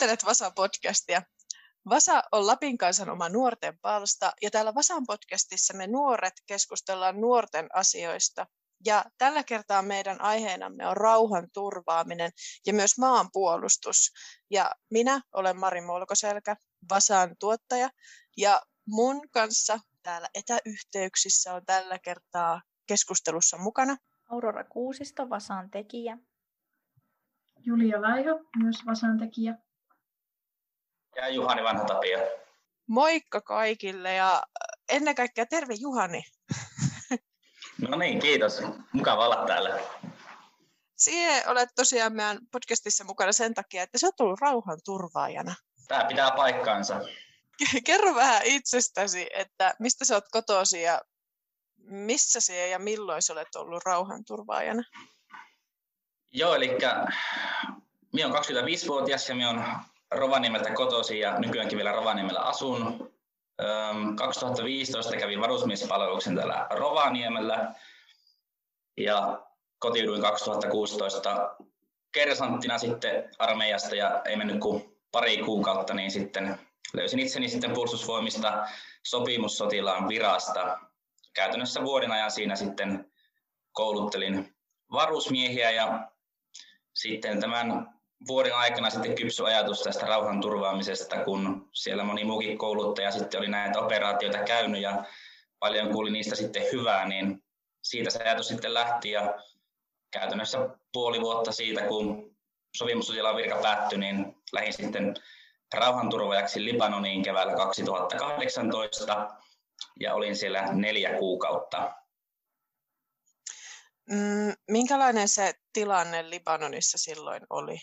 Kuuntelet Vasa-podcastia. Vasa on Lapin kansan oma nuorten palsta ja täällä Vasan podcastissa me nuoret keskustellaan nuorten asioista. Ja tällä kertaa meidän aiheenamme on rauhan turvaaminen ja myös maanpuolustus. Ja minä olen Mari Molkoselkä, Vasan tuottaja ja mun kanssa täällä etäyhteyksissä on tällä kertaa keskustelussa mukana. Aurora Kuusisto, Vasan tekijä. Julia Laiho, myös Vasan tekijä ja Juhani Vanha Tapio. Moikka kaikille ja ennen kaikkea terve Juhani. No niin, kiitos. Mukava olla täällä. Siihen olet tosiaan meidän podcastissa mukana sen takia, että sä oot ollut rauhan turvaajana. Tämä pitää paikkaansa. Kerro vähän itsestäsi, että mistä sä oot kotosi ja missä sä ja milloin sä olet ollut rauhanturvaajana? Joo, eli minä olen 25-vuotias ja minä olen Rovaniemeltä kotosi ja nykyäänkin vielä Rovaniemellä asun. 2015 kävin varusmiespalveluksen täällä Rovaniemellä ja kotiuduin 2016 kersanttina sitten armeijasta ja ei mennyt kuin pari kuukautta, niin sitten löysin itseni sitten puolustusvoimista sopimussotilaan virasta. Käytännössä vuoden ajan siinä sitten kouluttelin varusmiehiä ja sitten tämän vuoden aikana sitten kypsy ajatus tästä rauhan turvaamisesta, kun siellä moni muukin kouluttaja sitten oli näitä operaatioita käynyt ja paljon kuuli niistä sitten hyvää, niin siitä se ajatus sitten lähti ja käytännössä puoli vuotta siitä, kun sopimussotilaan virka päättyi, niin lähdin sitten rauhanturvajaksi Libanoniin keväällä 2018 ja olin siellä neljä kuukautta. Mm, minkälainen se tilanne Libanonissa silloin oli?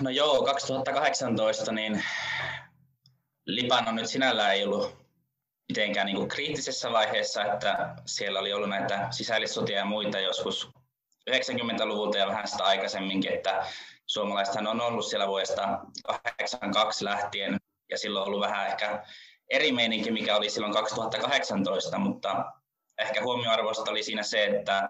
No joo, 2018 niin Libanon nyt sinällään ei ollut mitenkään niin kuin kriittisessä vaiheessa, että siellä oli ollut näitä sisällissotia ja muita joskus 90-luvulta ja vähän sitä aikaisemminkin, että suomalaisethan on ollut siellä vuodesta 82 lähtien ja silloin on ollut vähän ehkä eri meininki, mikä oli silloin 2018, mutta ehkä huomioarvoista oli siinä se, että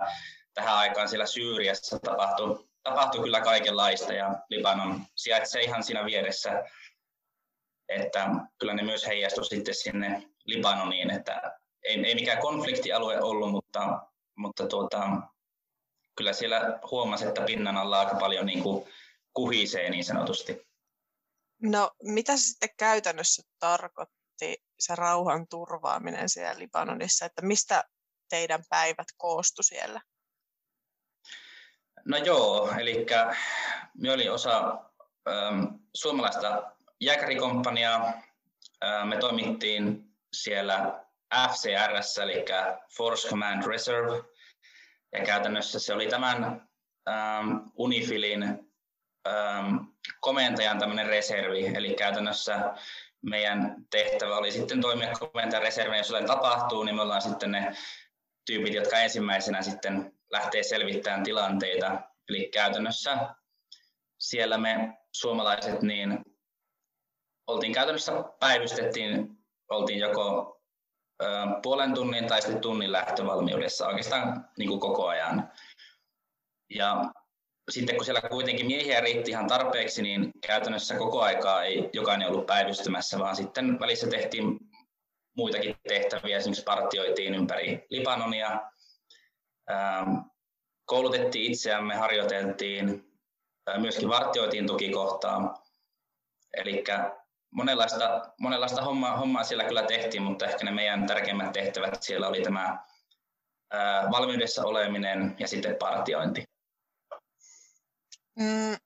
tähän aikaan siellä Syyriassa tapahtui tapahtui kyllä kaikenlaista ja Libanon sijaitsee ihan siinä vieressä, että kyllä ne myös heijastui sitten sinne Libanoniin, että ei, ei mikään konfliktialue ollut, mutta, mutta tuota, kyllä siellä huomasi, että pinnan alla aika paljon niin kuin kuhisee niin sanotusti. No mitä se sitten käytännössä tarkoitti se rauhan turvaaminen siellä Libanonissa, että mistä teidän päivät koostu siellä? No joo, eli me oli osa ähm, suomalaista jääkärikomppaniaa. Äh, me toimittiin siellä FCRS, eli Force Command Reserve, ja käytännössä se oli tämän ähm, Unifilin ähm, komentajan tämmöinen reservi, eli käytännössä meidän tehtävä oli sitten toimia komentajan reservin, jos jotain tapahtuu, niin me ollaan sitten ne tyypit, jotka ensimmäisenä sitten lähtee selvittämään tilanteita. Eli käytännössä siellä me suomalaiset niin oltiin käytännössä päivystettiin, oltiin joko ö, puolen tunnin tai sitten tunnin lähtövalmiudessa oikeastaan niin kuin koko ajan. Ja sitten kun siellä kuitenkin miehiä riitti ihan tarpeeksi, niin käytännössä koko aikaa ei jokainen ollut päivystämässä, vaan sitten välissä tehtiin muitakin tehtäviä, esimerkiksi partioitiin ympäri Libanonia, koulutettiin itseämme, harjoiteltiin, äh, myöskin vartioitiin tukikohtaa. Eli monenlaista, monenlaista hommaa, hommaa siellä kyllä tehtiin, mutta ehkä ne meidän tärkeimmät tehtävät siellä oli tämä äh, valmiudessa oleminen ja sitten partiointi. Mm,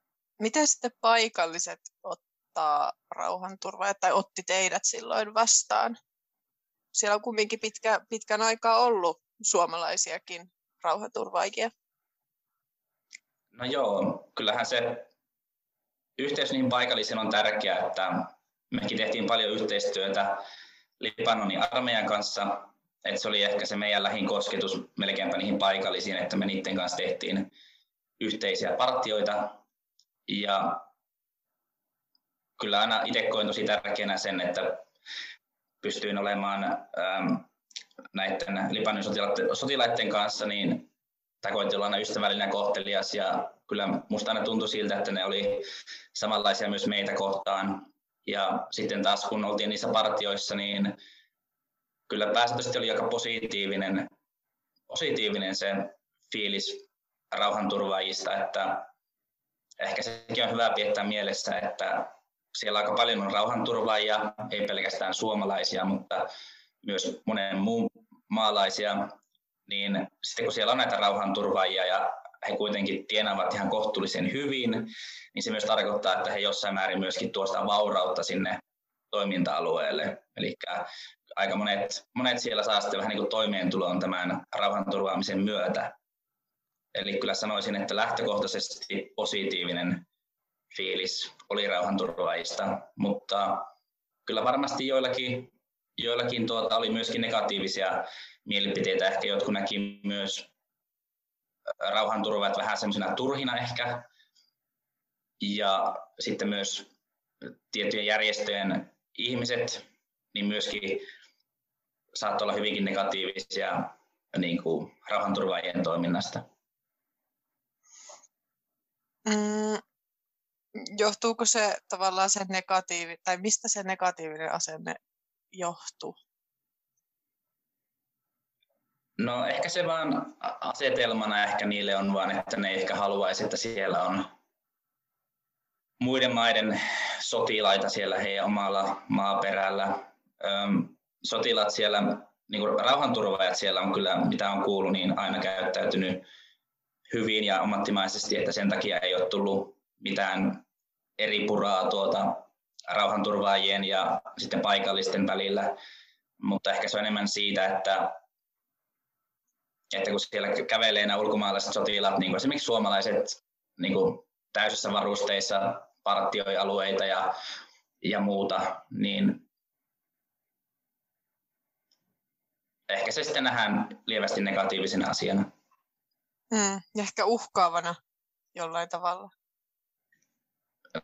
miten sitten paikalliset ottaa rauhanturvaa tai otti teidät silloin vastaan? siellä on kumminkin pitkä, pitkän aikaa ollut suomalaisiakin rauhaturvaajia. No joo, kyllähän se yhteys niin paikallisen on tärkeää, että mekin tehtiin paljon yhteistyötä Libanonin armeijan kanssa, että se oli ehkä se meidän lähin kosketus melkeinpä niihin paikallisiin, että me niiden kanssa tehtiin yhteisiä partioita. Ja kyllä aina itse koin tosi tärkeänä sen, että pystyin olemaan ähm, näiden Libanon sotilaiden kanssa, niin tai koitin olla aina ystävällinen ja kohtelias ja kyllä musta aina tuntui siltä, että ne oli samanlaisia myös meitä kohtaan. Ja sitten taas kun oltiin niissä partioissa, niin kyllä pääsääntöisesti oli aika positiivinen, positiivinen se fiilis rauhanturvaajista, että ehkä sekin on hyvä piettää mielessä, että siellä aika paljon on rauhanturvaajia, ei pelkästään suomalaisia, mutta myös monen muun maalaisia, niin sitten kun siellä on näitä rauhanturvaajia ja he kuitenkin tienaavat ihan kohtuullisen hyvin, niin se myös tarkoittaa, että he jossain määrin myöskin tuosta vaurautta sinne toiminta-alueelle. Eli aika monet, monet siellä saa sitten vähän niin kuin toimeentuloon tämän rauhanturvaamisen myötä. Eli kyllä sanoisin, että lähtökohtaisesti positiivinen fiilis oli rauhanturvaajista, mutta kyllä varmasti joillakin, joillakin tuota oli myöskin negatiivisia mielipiteitä. Ehkä jotkut näki myös rauhanturvaajat vähän semmoisena turhina ehkä. Ja sitten myös tiettyjen järjestöjen ihmiset, niin myöskin saattoi olla hyvinkin negatiivisia niin kuin rauhanturvaajien toiminnasta. Mm, johtuuko se tavallaan se negatiivi, tai mistä se negatiivinen asenne johtuu? No ehkä se vaan asetelmana ehkä niille on vaan, että ne ehkä haluaisi, että siellä on muiden maiden sotilaita siellä heidän omalla maaperällä. Öm, sotilaat siellä, niin kuin rauhanturvaajat siellä on kyllä, mitä on kuullut, niin aina käyttäytynyt hyvin ja ammattimaisesti, että sen takia ei ole tullut mitään eri puraa tuota rauhanturvaajien ja sitten paikallisten välillä, mutta ehkä se on enemmän siitä, että, että kun siellä kävelee nämä ulkomaalaiset sotilaat, niin kuin esimerkiksi suomalaiset niin kuin täysissä varusteissa partioi alueita ja, ja muuta, niin ehkä se sitten nähdään lievästi negatiivisena asiana. Mm, ehkä uhkaavana jollain tavalla.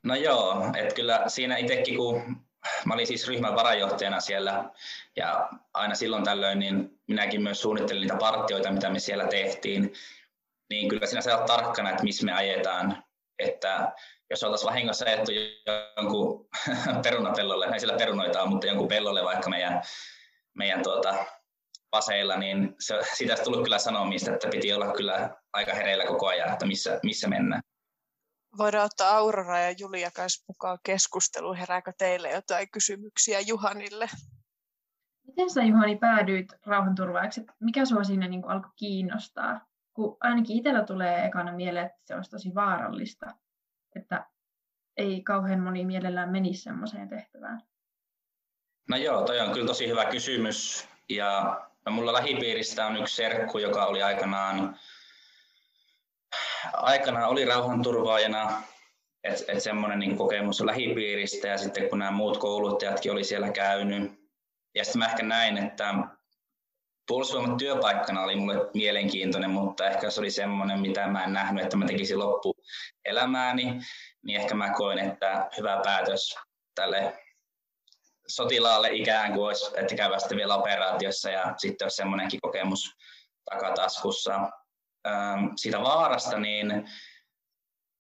No joo, että kyllä siinä itsekin, kun mä olin siis ryhmän varajohtajana siellä ja aina silloin tällöin, niin minäkin myös suunnittelin niitä partioita, mitä me siellä tehtiin, niin kyllä siinä saa tarkkana, että missä me ajetaan. Että jos oltaisiin vahingossa ajettu jonkun perunapellolle, ei siellä perunoita on, mutta jonkun pellolle vaikka meidän, meidän tuota, paseilla, niin se, siitä olisi tullut kyllä sanomista, että piti olla kyllä aika hereillä koko ajan, että missä, missä mennään. Voidaan ottaa Aurora ja Julia kanssa mukaan keskusteluun. Herääkö teille jotain kysymyksiä Juhanille? Miten sä Juhani päädyit rauhanturvaajaksi? Mikä sua sinne niin alkoi kiinnostaa? Kun ainakin itsellä tulee ekana mieleen, että se olisi tosi vaarallista, että ei kauhean moni mielellään menisi semmoiseen tehtävään. No joo, toi on kyllä tosi hyvä kysymys. Ja no mulla lähipiiristä on yksi serkku, joka oli aikanaan aikana oli rauhanturvaajana, että et semmoinen niin kokemus lähipiiristä ja sitten kun nämä muut kouluttajatkin oli siellä käynyt. Ja sitten mä ehkä näin, että puolustusvoimat työpaikkana oli mulle mielenkiintoinen, mutta ehkä se oli semmoinen, mitä mä en nähnyt, että mä tekisin loppuelämääni, niin ehkä mä koin, että hyvä päätös tälle sotilaalle ikään kuin olisi, että käydä sitten vielä operaatiossa ja sitten olisi semmoinenkin kokemus takataskussa. Ähm, siitä vaarasta, niin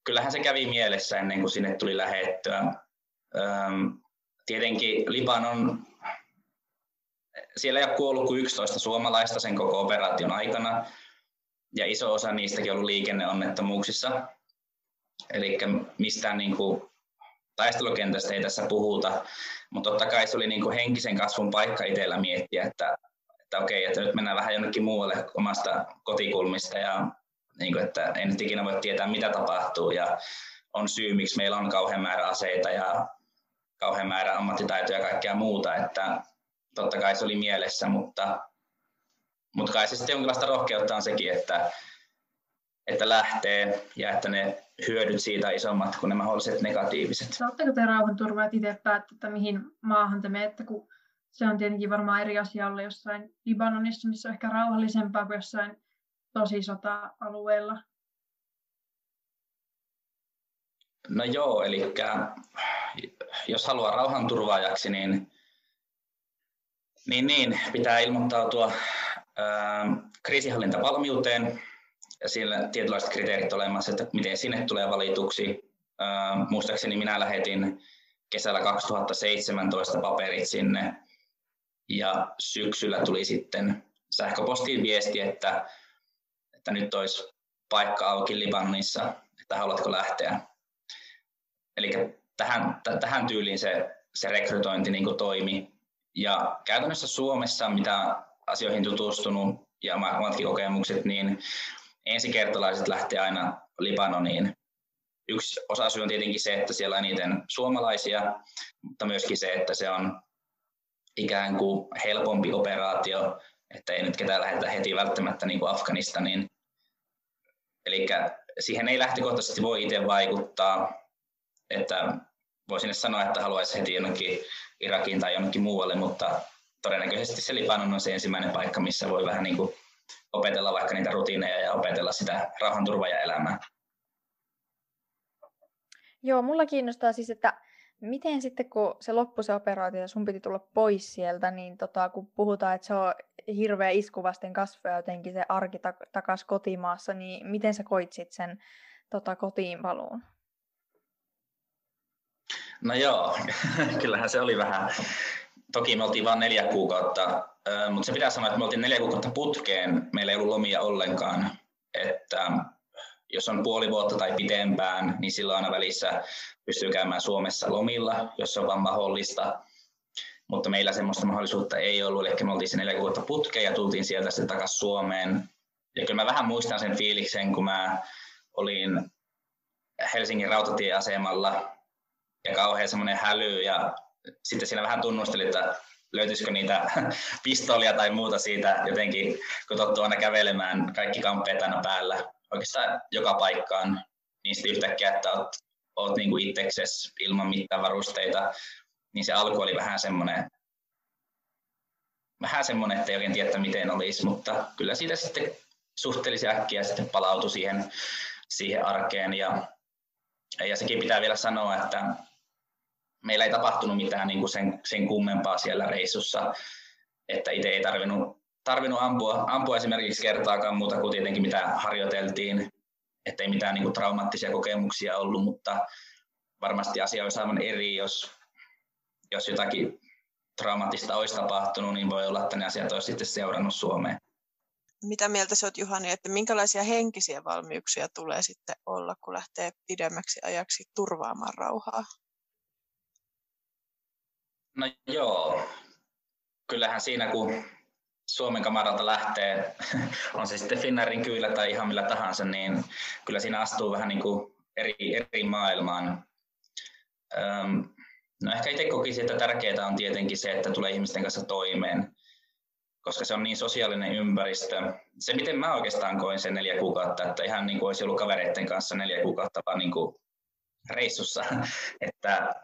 kyllähän se kävi mielessä ennen kuin sinne tuli lähettyä. Ähm, tietenkin Libanon, siellä ei ole kuollut kuin 11 suomalaista sen koko operaation aikana, ja iso osa niistäkin on ollut liikenneonnettomuuksissa. Eli mistään niin kuin taistelukentästä ei tässä puhuta, mutta totta kai se oli niin kuin henkisen kasvun paikka itsellä miettiä, että että okei, että nyt mennään vähän jonnekin muualle omasta kotikulmista ja niin kuin, että en nyt ikinä voi tietää, mitä tapahtuu ja on syy, miksi meillä on kauhean määrä aseita ja kauhean määrä ammattitaitoja ja kaikkea muuta, että totta kai se oli mielessä, mutta, mutta kai se sitten jonkinlaista rohkeutta on sekin, että, että lähtee ja että ne hyödyt siitä isommat kuin ne mahdolliset negatiiviset. Saatteko te rauhanturvaajat itse päättää, että mihin maahan te menette, kun se on tietenkin varmaan eri asia olla jossain Libanonissa, missä on ehkä rauhallisempaa kuin jossain tosi sota-alueella. No joo, eli jos haluaa rauhanturvaajaksi, niin, niin, niin pitää ilmoittautua ää, kriisihallintavalmiuteen, ja siellä tietynlaiset kriteerit olemassa, että miten sinne tulee valituksi. Muistaakseni minä lähetin kesällä 2017 paperit sinne ja syksyllä tuli sitten sähköpostiin viesti, että, että nyt olisi paikka auki Libanonissa, että haluatko lähteä. Eli tähän, t- tähän tyyliin se, se rekrytointi niin toimi. Ja käytännössä Suomessa, mitä asioihin tutustunut ja omatkin kokemukset, niin ensikertalaiset lähtee aina Libanoniin. Yksi osa syy on tietenkin se, että siellä on eniten suomalaisia, mutta myöskin se, että se on ikään kuin helpompi operaatio, että ei nyt ketään lähetä heti välttämättä niin kuin Afganistaniin. Eli siihen ei lähtökohtaisesti voi itse vaikuttaa, että voisin sanoa, että haluaisi heti jonnekin Irakiin tai jonnekin muualle, mutta todennäköisesti se Libanon on se ensimmäinen paikka, missä voi vähän niin kuin opetella vaikka niitä rutiineja ja opetella sitä rauhanturvaa ja elämää. Joo, mulla kiinnostaa siis, että miten sitten kun se loppui se operaatio ja sun piti tulla pois sieltä, niin tota, kun puhutaan, että se on hirveä isku vasten kasvoja jotenkin se arki tak- takas kotimaassa, niin miten sä koit sit sen tota, kotiin paluun? No joo, kyllähän se oli vähän. Toki me oltiin vain neljä kuukautta, mutta se pitää sanoa, että me oltiin neljä kuukautta putkeen. Meillä ei ollut lomia ollenkaan. Että jos on puoli vuotta tai pitempään, niin silloin aina välissä pystyy käymään Suomessa lomilla, jos on vaan mahdollista. Mutta meillä semmoista mahdollisuutta ei ollut, eli me oltiin se neljä kuukautta putkeen ja tultiin sieltä sitten takaisin Suomeen. Ja kyllä mä vähän muistan sen fiiliksen, kun mä olin Helsingin rautatieasemalla ja kauhean semmoinen häly ja sitten siinä vähän tunnusteli, että löytyisikö niitä pistoolia tai muuta siitä jotenkin, kun tottuu aina kävelemään kaikki kamppeet aina päällä oikeastaan joka paikkaan, niin sitten yhtäkkiä, että oot, oot niin kuin itseksesi ilman mitään varusteita, niin se alku oli vähän semmoinen, vähän semmoinen, että ei oikein tiedä, miten olisi, mutta kyllä siitä sitten suhteellisen äkkiä sitten palautui siihen, siihen arkeen. Ja, ja sekin pitää vielä sanoa, että meillä ei tapahtunut mitään niin kuin sen, sen kummempaa siellä reissussa, että itse ei tarvinnut, tarvinnut ampua, ampua esimerkiksi kertaakaan muuta kuin tietenkin mitä harjoiteltiin, ettei mitään niin kuin traumaattisia kokemuksia ollut, mutta varmasti asia olisi aivan eri, jos, jos jotakin traumaattista olisi tapahtunut, niin voi olla, että ne asiat olisi sitten seurannut Suomeen. Mitä mieltä sä oot Juhani, että minkälaisia henkisiä valmiuksia tulee sitten olla, kun lähtee pidemmäksi ajaksi turvaamaan rauhaa? No joo, kyllähän siinä kun Suomen kamaralta lähtee, on se sitten Finnairin kyllä tai ihan millä tahansa, niin kyllä siinä astuu vähän niin kuin eri, eri maailmaan. Öm, no ehkä itse kokisin, että tärkeää on tietenkin se, että tulee ihmisten kanssa toimeen, koska se on niin sosiaalinen ympäristö. Se, miten mä oikeastaan koin sen neljä kuukautta, että ihan niin kuin olisi ollut kavereiden kanssa neljä kuukautta vaan niin kuin reissussa, että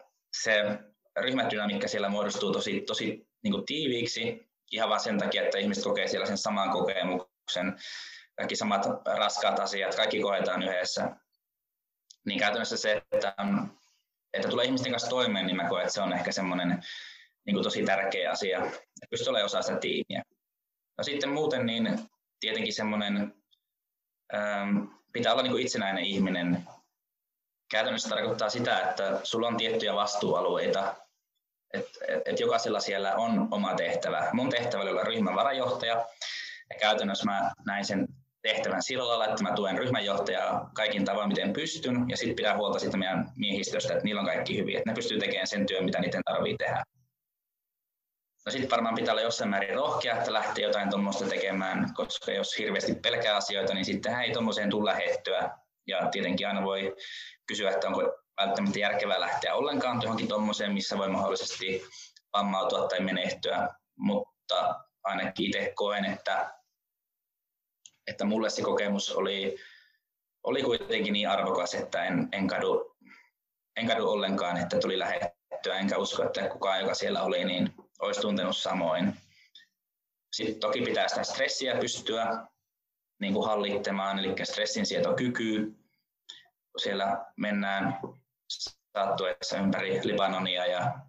se ryhmädynamiikka siellä muodostuu tosi, tosi niin kuin tiiviiksi ihan vain sen takia, että ihmiset kokee siellä sen saman kokemuksen, kaikki samat raskaat asiat, kaikki koetaan yhdessä. Niin käytännössä se, että, että tulee ihmisten kanssa toimeen, niin mä koen, että se on ehkä semmoinen niin kuin tosi tärkeä asia, että pystyy olemaan osa sitä tiimiä. No sitten muuten niin tietenkin semmoinen, ähm, pitää olla niin kuin itsenäinen ihminen. Käytännössä tarkoittaa sitä, että sulla on tiettyjä vastuualueita, että et, et jokaisella siellä on oma tehtävä. Mun tehtävä oli olla ryhmän varajohtaja ja käytännössä mä näin sen tehtävän sillä lailla, että mä tuen ryhmänjohtajaa kaikin tavoin, miten pystyn, ja sitten pitää huolta siitä meidän miehistöstä, että niillä on kaikki hyviä, että ne pystyy tekemään sen työn, mitä niiden tarvitsee tehdä. No sitten varmaan pitää olla jossain määrin rohkea, että lähtee jotain tuommoista tekemään, koska jos hirveästi pelkää asioita, niin sitten ei tuommoiseen tule lähettyä. Ja tietenkin aina voi kysyä, että onko välttämättä järkevää lähteä ollenkaan johonkin tuommoiseen, missä voi mahdollisesti vammautua tai menehtyä, mutta ainakin itse koen, että, että mulle se kokemus oli, oli kuitenkin niin arvokas, että en, en, kadu, en kadu ollenkaan, että tuli lähettyä, enkä usko, että kukaan, joka siellä oli, niin olisi tuntenut samoin. Sitten toki pitää sitä stressiä pystyä niin kuin hallittamaan, eli stressin sietokyky, siellä mennään sattuessa ympäri Libanonia ja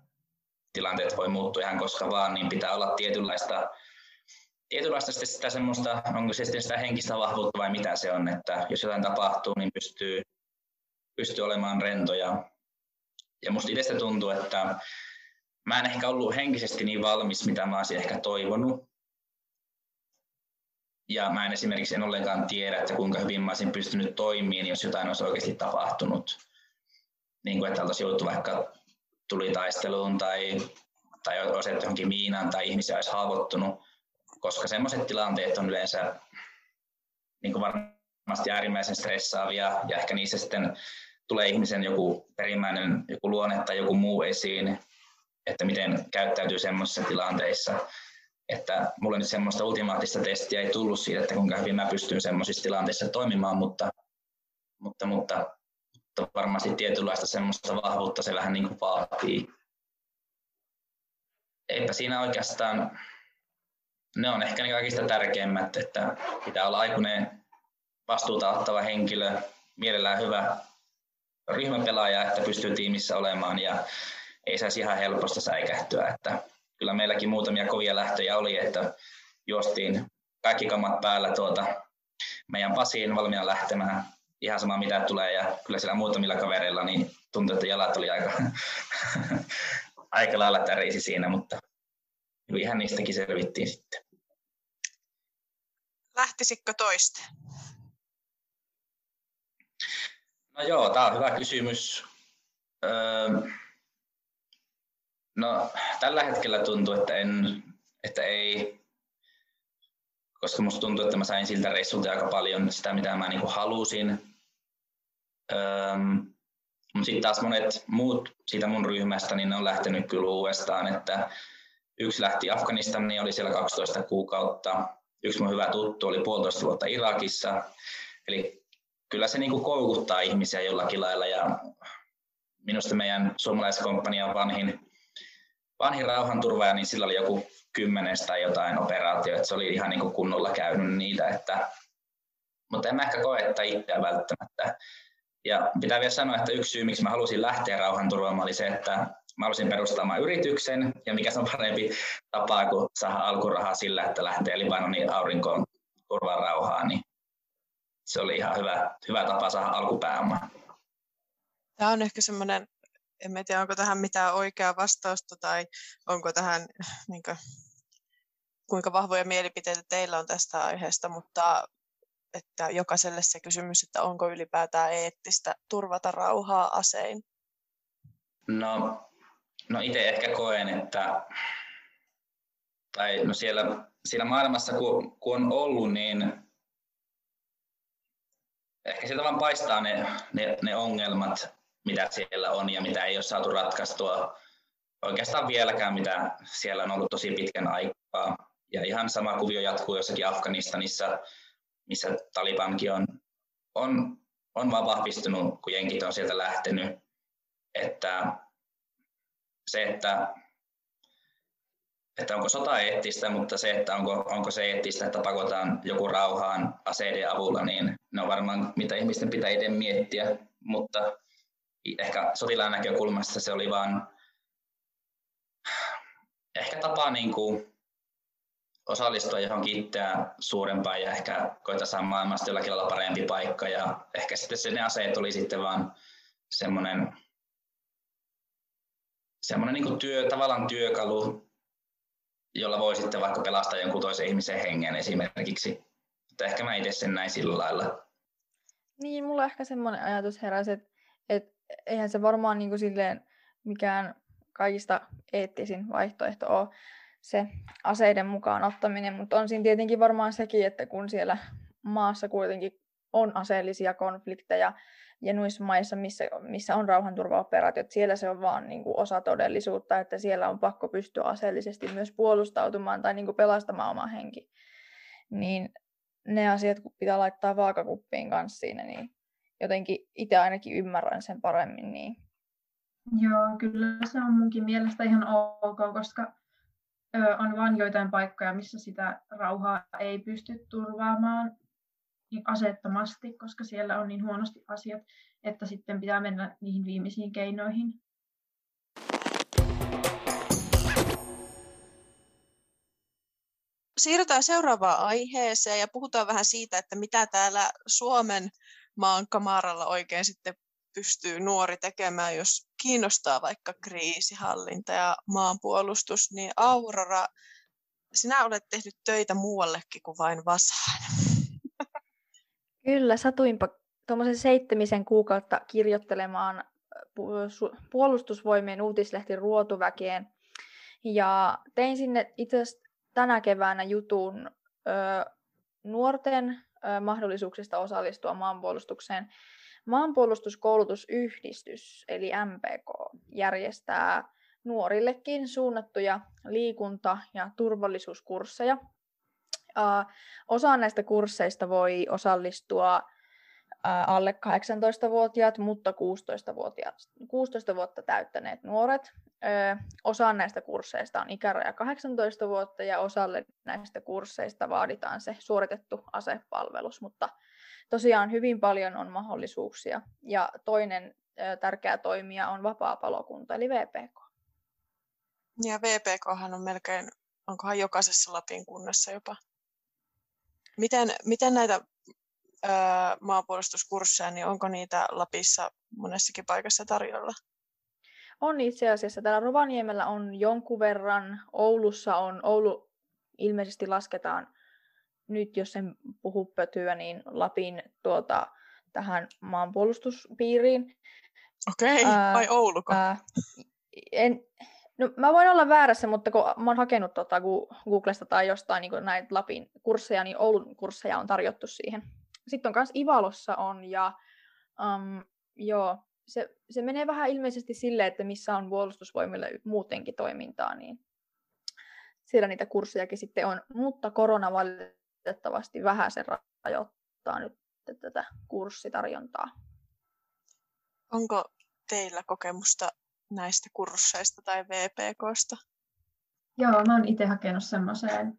tilanteet voi muuttua ihan koska vaan, niin pitää olla tietynlaista tietynlaista sitä semmoista, onko se sitten sitä henkistä vahvuutta vai mitä se on, että jos jotain tapahtuu, niin pystyy, pystyy olemaan rento. Ja, ja musta itsestä tuntuu, että mä en ehkä ollut henkisesti niin valmis, mitä mä olisin ehkä toivonut. Ja mä en esimerkiksi en ollenkaan tiedä, että kuinka hyvin mä olisin pystynyt toimimaan, jos jotain olisi oikeasti tapahtunut. Niin kuin, että oltaisiin jouduttu vaikka tulitaisteluun tai, tai olisi johonkin miinaan tai ihmisiä olisi haavoittunut koska semmoiset tilanteet on yleensä niin kuin varmasti äärimmäisen stressaavia ja ehkä niissä sitten tulee ihmisen joku perimmäinen joku luonne tai joku muu esiin, että miten käyttäytyy semmoisissa tilanteissa. Että mulle nyt semmoista ultimaattista testiä ei tullut siitä, että kuinka hyvin mä pystyn semmoisissa tilanteissa toimimaan, mutta, mutta, mutta, mutta varmasti tietynlaista semmoista vahvuutta se vähän niin kuin vaatii. Eipä siinä oikeastaan ne on ehkä ne kaikista tärkeimmät, että pitää olla aikuinen vastuuta ottava henkilö, mielellään hyvä ryhmäpelaaja, että pystyy tiimissä olemaan ja ei saisi ihan helposta säikähtyä. Että kyllä meilläkin muutamia kovia lähtöjä oli, että juostiin kaikki kamat päällä tuota meidän Pasiin valmiina lähtemään ihan sama mitä tulee ja kyllä siellä muutamilla kavereilla niin tuntui, että jalat oli aika, aika lailla tärisi siinä, mutta ihan niistäkin selvittiin sitten. Lähtisikö toiste? No joo, tämä on hyvä kysymys. Öö, no, tällä hetkellä tuntuu, että, en, että ei, koska musta tuntuu, että mä sain siltä reissulta aika paljon sitä, mitä mä niinku halusin. Mutta sitten taas monet muut siitä mun ryhmästä, niin ne on lähtenyt kyllä uudestaan, että yksi lähti Afganistaniin, niin oli siellä 12 kuukautta yksi mun hyvä tuttu oli puolitoista vuotta Irakissa. Eli kyllä se niin kuin koukuttaa ihmisiä jollakin lailla ja minusta meidän suomalaiskomppanian vanhin, vanhin rauhanturvaaja, niin sillä oli joku kymmenes tai jotain operaatio, että se oli ihan niin kuin kunnolla käynyt niitä, että, mutta en mä ehkä koe, että itseä välttämättä. Ja pitää vielä sanoa, että yksi syy, miksi mä halusin lähteä rauhanturvaamaan, oli se, että mä halusin perustaa yrityksen, ja mikä se on parempi tapa kuin saada alkurahaa sillä, että lähtee Libanonin aurinkoon turvaan rauhaa, niin se oli ihan hyvä, hyvä tapa saada alkupääoma. Tämä on ehkä semmoinen, en tiedä onko tähän mitään oikeaa vastausta tai onko tähän, niin kuin, kuinka vahvoja mielipiteitä teillä on tästä aiheesta, mutta että jokaiselle se kysymys, että onko ylipäätään eettistä turvata rauhaa asein? No No itse ehkä koen, että tai no siellä, siellä maailmassa kun, kun on ollut, niin ehkä sieltä vaan paistaa ne, ne, ne ongelmat, mitä siellä on ja mitä ei ole saatu ratkaistua oikeastaan vieläkään, mitä siellä on ollut tosi pitkän aikaa. Ja ihan sama kuvio jatkuu jossakin Afganistanissa, missä Talibankin on, on, on vaan vahvistunut, kun jenkit on sieltä lähtenyt. Että se, että, että onko sota eettistä, mutta se, että onko, onko se eettistä, että pakotaan joku rauhaan aseiden avulla, niin ne on varmaan mitä ihmisten pitää itse miettiä, mutta ehkä sotilaan näkökulmasta se oli vaan ehkä tapa niin kuin osallistua johonkin itseään suurempaan ja ehkä koita saada maailmasta jollakin lailla parempi paikka ja ehkä sitten se ne aseet oli sitten vaan semmoinen semmoinen niin työ, tavallaan työkalu, jolla voi sitten vaikka pelastaa jonkun toisen ihmisen hengen esimerkiksi. Mutta ehkä mä itse sen näin sillä lailla. Niin, mulla ehkä semmoinen ajatus heräsi, että, että eihän se varmaan niin kuin silleen mikään kaikista eettisin vaihtoehto ole se aseiden mukaan ottaminen, mutta on siinä tietenkin varmaan sekin, että kun siellä maassa kuitenkin on aseellisia konflikteja, ja noissa maissa, missä, missä on rauhanturvaoperaatiot, siellä se on vaan niin kuin osa todellisuutta, että siellä on pakko pystyä aseellisesti myös puolustautumaan tai niin kuin pelastamaan oma henki. Niin ne asiat, kun pitää laittaa vaakakuppiin kanssa siinä, niin jotenkin itse ainakin ymmärrän sen paremmin. Niin. Joo, kyllä se on munkin mielestä ihan ok, koska on vain joitain paikkoja, missä sitä rauhaa ei pysty turvaamaan niin asettomasti, koska siellä on niin huonosti asiat, että sitten pitää mennä niihin viimeisiin keinoihin. siirrytään seuraavaan aiheeseen ja puhutaan vähän siitä, että mitä täällä Suomen maan kamaralla oikein sitten pystyy nuori tekemään, jos kiinnostaa vaikka kriisihallinta ja maanpuolustus, niin Aurora, sinä olet tehnyt töitä muuallekin kuin vain Vasaan. Kyllä, satuinpa tuommoisen seitsemisen kuukautta kirjoittelemaan puolustusvoimien uutislehti Ruotuväkeen. Ja tein sinne itse asiassa tänä keväänä jutun ö, nuorten ö, mahdollisuuksista osallistua maanpuolustukseen. Maanpuolustuskoulutusyhdistys, eli MPK, järjestää nuorillekin suunnattuja liikunta- ja turvallisuuskursseja. Osa näistä kursseista voi osallistua alle 18-vuotiaat, mutta 16-vuotiaat, 16 vuotta täyttäneet nuoret. Osa näistä kursseista on ikäraja 18 vuotta ja osalle näistä kursseista vaaditaan se suoritettu asepalvelus, mutta tosiaan hyvin paljon on mahdollisuuksia. Ja toinen tärkeä toimija on vapaa-palokunta, eli VPK. Ja VPK on melkein, onkohan jokaisessa Lapin kunnassa jopa. Miten, miten näitä maanpuolustuskursseja, niin onko niitä Lapissa monessakin paikassa tarjolla? On itse asiassa. Täällä Rovaniemellä on jonkun verran, Oulussa on, Oulu ilmeisesti lasketaan nyt, jos sen puhu pötyä, niin Lapin tuota, tähän maanpuolustuspiiriin. Okei, okay. vai Ouluko? Ää, en, no, mä voin olla väärässä, mutta kun mä oon hakenut tota Googlesta tai jostain niin näitä Lapin kursseja, niin Oulun kursseja on tarjottu siihen. Sitten on myös Ivalossa on ja um, joo, se, se menee vähän ilmeisesti silleen, että missä on puolustusvoimille muutenkin toimintaa, niin siellä niitä kurssejakin sitten on. Mutta korona valitettavasti vähän se rajoittaa nyt tätä kurssitarjontaa. Onko teillä kokemusta näistä kursseista tai VPKsta? Joo, mä oon itse hakenut semmoiseen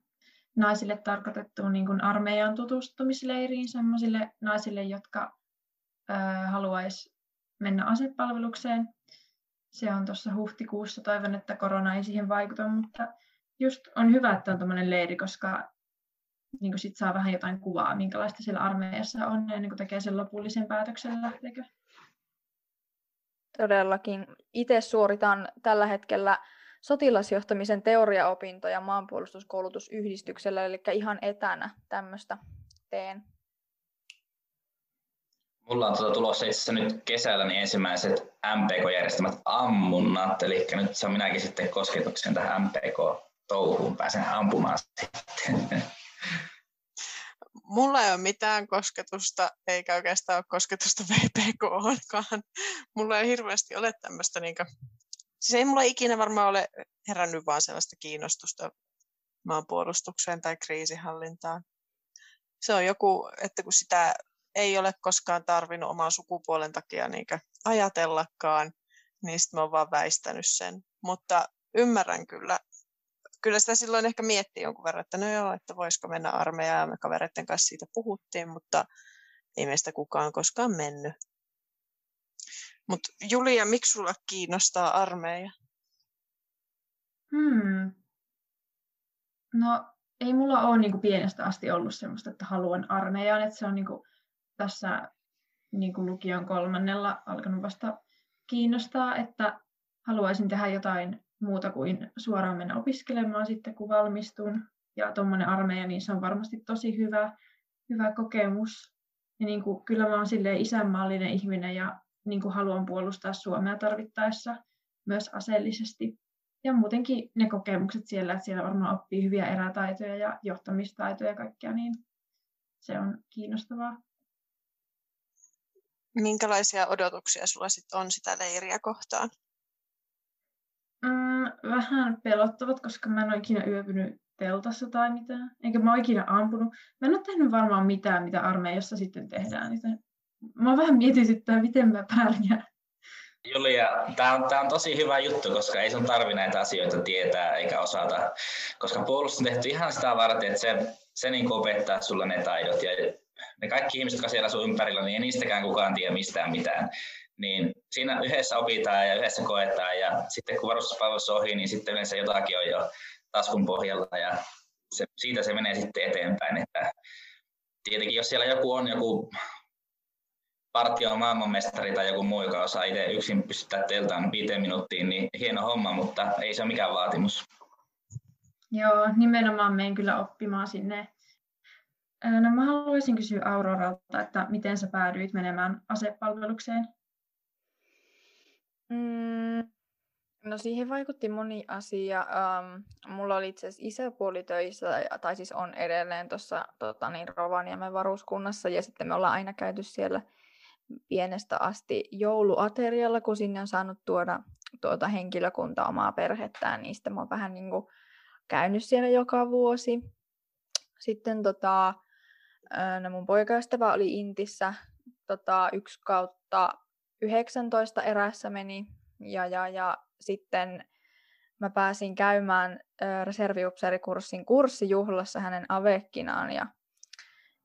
naisille tarkoitettuun niin kuin armeijan tutustumisleiriin sellaisille naisille, jotka haluaisi mennä asepalvelukseen. Se on tuossa huhtikuussa. Toivon, että korona ei siihen vaikuta, mutta just on hyvä, että on tämmöinen leiri, koska niin kuin sit saa vähän jotain kuvaa, minkälaista siellä armeijassa on, ennen kuin tekee sen lopullisen päätöksen lähteekö. Todellakin. Itse suoritan tällä hetkellä sotilasjohtamisen teoriaopintoja maanpuolustuskoulutusyhdistyksellä, eli ihan etänä tämmöistä teen. Mulla on tuota tulossa itse nyt kesällä niin ensimmäiset MPK-järjestämät ammunnat, eli nyt saan minäkin sitten kosketuksen tähän MPK-touhuun, pääsen ampumaan sitten. Mulla ei ole mitään kosketusta, eikä oikeastaan ole kosketusta VPK-onkaan. Mulla ei hirveästi ole tämmöistä niin Siis ei mulla ikinä varmaan ole herännyt vaan sellaista kiinnostusta maanpuolustukseen tai kriisihallintaan. Se on joku, että kun sitä ei ole koskaan tarvinnut oman sukupuolen takia niin ajatellakaan, niin sitten mä oon vaan väistänyt sen. Mutta ymmärrän kyllä. Kyllä sitä silloin ehkä miettii jonkun verran, että no joo, että voisiko mennä armeijaan. Me kavereiden kanssa siitä puhuttiin, mutta ei meistä kukaan koskaan mennyt. Mutta Julia, miksi sulla kiinnostaa armeija? Hmm. No ei mulla ole niin pienestä asti ollut semmoista, että haluan armeijaan. Että se on niin kuin tässä niin kuin lukion kolmannella alkanut vasta kiinnostaa, että haluaisin tehdä jotain muuta kuin suoraan mennä opiskelemaan sitten, kun valmistun. Ja tuommoinen armeija, niin se on varmasti tosi hyvä, hyvä kokemus. Ja niin kuin, kyllä mä oon isänmaallinen ihminen ja niin kuin haluan puolustaa Suomea tarvittaessa myös aseellisesti. Ja muutenkin ne kokemukset siellä, että siellä varmaan oppii hyviä erätaitoja ja johtamistaitoja ja kaikkea, niin se on kiinnostavaa. Minkälaisia odotuksia sulla sit on sitä leiriä kohtaan? Vähän pelottavat, koska mä en ole ikinä yöpynyt teltassa tai mitään. Eikä mä ole ikinä ampunut. Mä en ole tehnyt varmaan mitään, mitä armeijassa sitten tehdään. Joten mä vähän mietityttää, miten mä pärjään. Julia, tämä on, on tosi hyvä juttu, koska ei sun tarvi näitä asioita tietää eikä osata, koska puolustus on tehty ihan sitä varten, että se, se niin opettaa sulle ne taidot ja ne kaikki ihmiset, jotka siellä sun ympärillä, niin ei niistäkään kukaan tiedä mistään mitään. Niin siinä yhdessä opitaan ja yhdessä koetaan ja sitten kun varustuspalvelus on ohi, niin sitten yleensä jotakin on jo taskun pohjalla ja se, siitä se menee sitten eteenpäin. Että tietenkin jos siellä joku on joku partio maailmanmestari tai joku muu, joka osaa itse yksin pystyttää teltaan viiteen minuuttiin, niin hieno homma, mutta ei se ole mikään vaatimus. Joo, nimenomaan menen kyllä oppimaan sinne. No mä haluaisin kysyä Auroralta, että miten sä päädyit menemään asepalvelukseen? Mm, no siihen vaikutti moni asia. Um, mulla oli itse asiassa isäpuoli töissä, tai siis on edelleen tuossa tota, niin, Rovaniemen varuskunnassa, ja sitten me ollaan aina käyty siellä pienestä asti jouluaterialla, kun sinne on saanut tuoda tuota henkilökunta omaa perhettään, niin sitten mä oon vähän niin kuin käynyt siellä joka vuosi. Sitten tota, no mun poikaystävä oli Intissä tota, yksi kautta 19 erässä meni ja, ja, ja sitten mä pääsin käymään reserviupseerikurssin kurssijuhlassa hänen avekkinaan ja,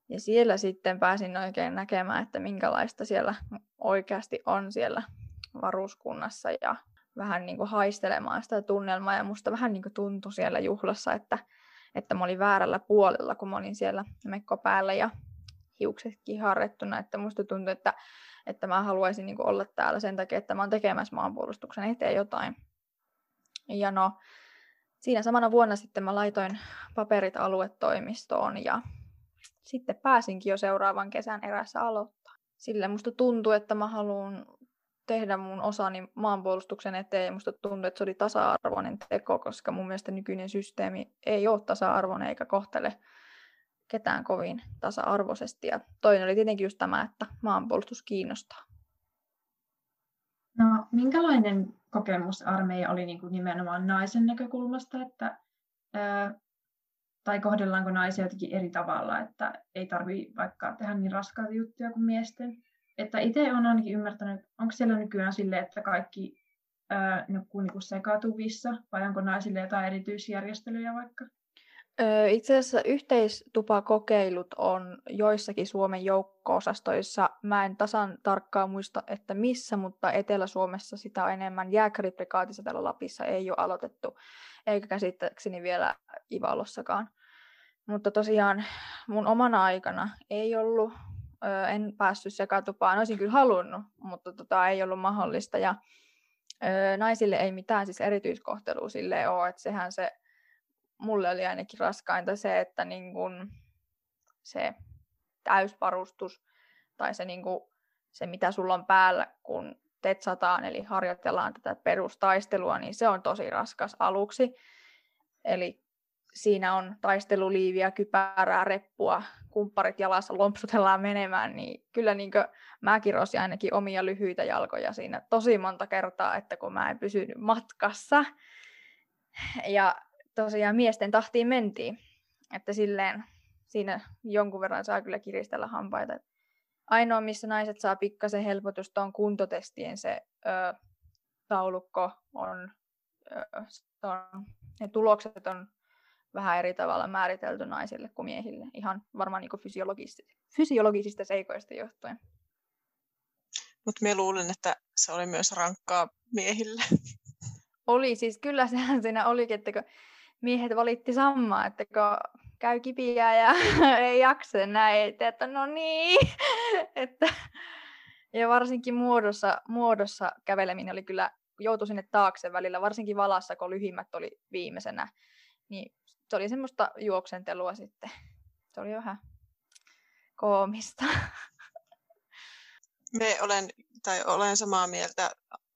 ja siellä sitten pääsin oikein näkemään, että minkälaista siellä oikeasti on siellä varuskunnassa ja vähän niin kuin haistelemaan sitä tunnelmaa ja musta vähän niin kuin tuntui siellä juhlassa, että, että mä olin väärällä puolella, kun mä olin siellä mekko päällä ja hiuksetkin harrettuna, että musta tuntui, että, että mä haluaisin niin kuin olla täällä sen takia, että mä oon tekemässä maanpuolustuksen eteen jotain. Ja no, siinä samana vuonna sitten mä laitoin paperit aluetoimistoon ja sitten pääsinkin jo seuraavan kesän erässä aloittaa. Sillä musta tuntuu, että mä haluan tehdä mun osani maanpuolustuksen eteen ja musta tuntuu, että se oli tasa-arvoinen teko, koska mun mielestä nykyinen systeemi ei ole tasa-arvoinen eikä kohtele ketään kovin tasa-arvoisesti. Ja toinen oli tietenkin just tämä, että maanpuolustus kiinnostaa. No, minkälainen kokemus armeija oli niin kuin nimenomaan naisen näkökulmasta, että, ää, tai kohdellaanko naisia jotenkin eri tavalla, että ei tarvitse vaikka tehdä niin raskaita juttuja kuin miesten? Että itse olen ainakin ymmärtänyt, onko siellä nykyään sille, että kaikki nukkuu niin sekatuvissa, vai onko naisille jotain erityisjärjestelyjä vaikka? Itse asiassa yhteistupakokeilut on joissakin Suomen joukko-osastoissa. Mä en tasan tarkkaan muista, että missä, mutta Etelä-Suomessa sitä enemmän. Jääkäriprikaatissa täällä Lapissa ei ole aloitettu, eikä käsittääkseni vielä Ivalossakaan. Mutta tosiaan mun omana aikana ei ollut en päässyt sekatupaan. Olisin kyllä halunnut, mutta tota, ei ollut mahdollista. Ja naisille ei mitään siis erityiskohtelua sille ole, että sehän se mulle oli ainakin raskainta se, että niin kun se täysvarustus tai se, niin kun, se, mitä sulla on päällä, kun teet sataan, eli harjoitellaan tätä perustaistelua, niin se on tosi raskas aluksi. Eli siinä on taisteluliiviä, kypärää, reppua, kumpparit jalassa lompsutellaan menemään, niin kyllä niin mä kirosin ainakin omia lyhyitä jalkoja siinä tosi monta kertaa, että kun mä en pysynyt matkassa. Ja tosiaan miesten tahtiin mentiin, että silleen siinä jonkun verran saa kyllä kiristellä hampaita. Ainoa, missä naiset saa pikkasen helpotusta, on kuntotestien se ö, taulukko. On, ö, on, ne tulokset on vähän eri tavalla määritelty naisille kuin miehille, ihan varmaan niin fysiologisista, fysiologisista seikoista johtuen. Mutta me luulen, että se oli myös rankkaa miehille. Oli, siis kyllä sehän siinä olikin, että kun miehet valitti sammaa, että kun käy kipiä ja ei jaksa näin, että no niin, että ja varsinkin muodossa, muodossa käveleminen oli kyllä, joutui sinne taakse välillä, varsinkin valassa, kun lyhimmät oli viimeisenä, niin se oli semmoista juoksentelua sitten. Se oli vähän koomista. Me olen, tai olen samaa mieltä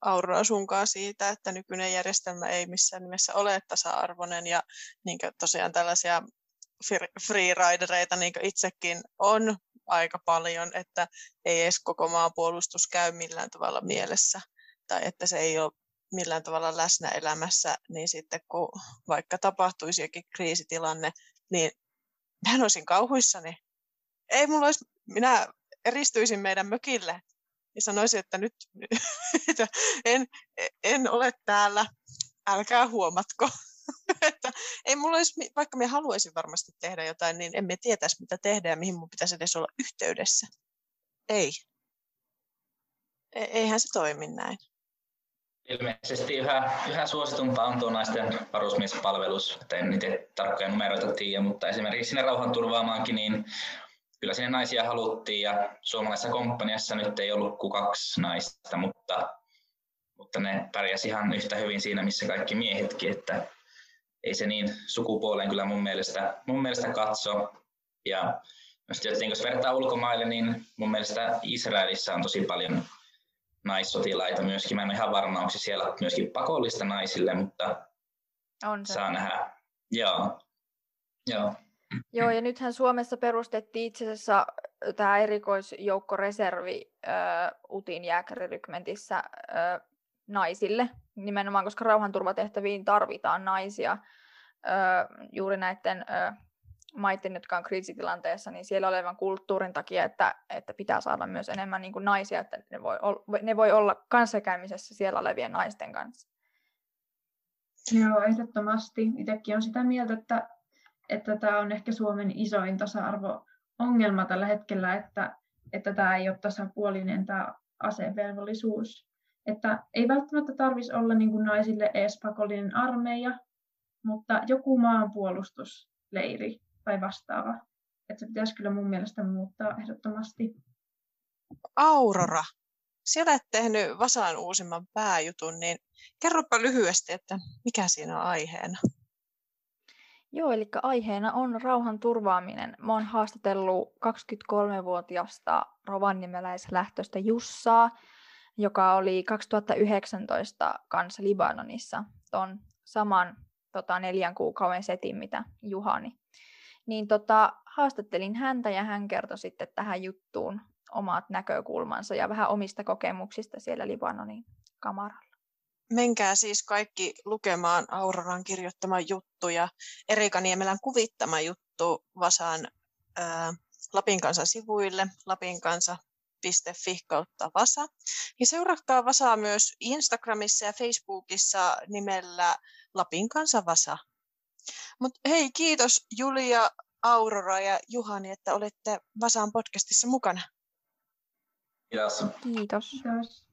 Aurora sunkaan siitä, että nykyinen järjestelmä ei missään nimessä ole tasa-arvoinen. Ja niin tosiaan tällaisia freeridereita niin itsekin on aika paljon, että ei edes koko maan puolustus käy millään tavalla mielessä. Tai että se ei ole millään tavalla läsnä elämässä, niin sitten kun vaikka tapahtuisi jokin kriisitilanne, niin hän olisin kauhuissani. Ei mulla olisi, minä eristyisin meidän mökille ja sanoisin, että nyt että en, en ole täällä, älkää huomatko. että ei mulla olisi, vaikka me haluaisin varmasti tehdä jotain, niin emme tietäisi, mitä tehdä ja mihin mun pitäisi edes olla yhteydessä. Ei. E- eihän se toimi näin. ilmeisesti yhä, yhä suositumpaa on tuo naisten varusmiespalvelus. Että en niitä tarkkoja numeroita tiedä, mutta esimerkiksi sinne rauhanturvaamaankin, niin kyllä sinne naisia haluttiin ja suomalaisessa komppaniassa nyt ei ollut kuin kaksi naista, mutta, mutta ne pärjäsi ihan yhtä hyvin siinä, missä kaikki miehetkin, että ei se niin sukupuoleen kyllä mun mielestä, mun mielestä katso. Ja jos vertaa ulkomaille, niin mun mielestä Israelissa on tosi paljon naissotilaita myöskin. Mä en ole ihan varma, onko se siellä myöskin pakollista naisille, mutta on se. saa nähdä. Joo. Joo. Joo, ja nythän Suomessa perustettiin itse asiassa tämä erikoisjoukkoreservi äh, UTin jääkärirykmentissä äh, naisille, nimenomaan koska rauhanturvatehtäviin tarvitaan naisia äh, juuri näiden äh, maiden, jotka on kriisitilanteessa, niin siellä olevan kulttuurin takia, että, että pitää saada myös enemmän niin kuin naisia, että ne voi, olla, ne voi olla kanssakäymisessä siellä olevien naisten kanssa. Joo, ehdottomasti. Itsekin on sitä mieltä, että, että tämä on ehkä Suomen isoin tasa-arvo-ongelma tällä hetkellä, että, että tämä ei ole tasapuolinen tämä asevelvollisuus. Että ei välttämättä tarvitsisi olla niin kuin naisille edes pakollinen armeija, mutta joku maanpuolustusleiri tai vastaava. Että se pitäisi kyllä mun mielestä muuttaa ehdottomasti. Aurora, sinä olet tehnyt Vasaan uusimman pääjutun, niin kerropa lyhyesti, että mikä siinä on aiheena? Joo, eli aiheena on rauhan turvaaminen. Mä oon haastatellut 23-vuotiasta rovaniemeläislähtöistä Jussaa, joka oli 2019 kanssa Libanonissa ton saman tota, neljän kuukauden setin, mitä Juhani niin tota, haastattelin häntä ja hän kertoi sitten tähän juttuun omat näkökulmansa ja vähän omista kokemuksista siellä Libanonin kamaralla. Menkää siis kaikki lukemaan Auroran kirjoittama juttu ja Erika Niemelän kuvittama juttu Vasan ää, Lapin kansan sivuille, lapinkansa.fi kautta Vasa. Ja seuratkaa Vasaa myös Instagramissa ja Facebookissa nimellä Lapin kansa Vasa. Mutta hei, kiitos Julia, Aurora ja Juhani, että olette Vasaan podcastissa mukana. Kiitos. Kiitos. Kiitos.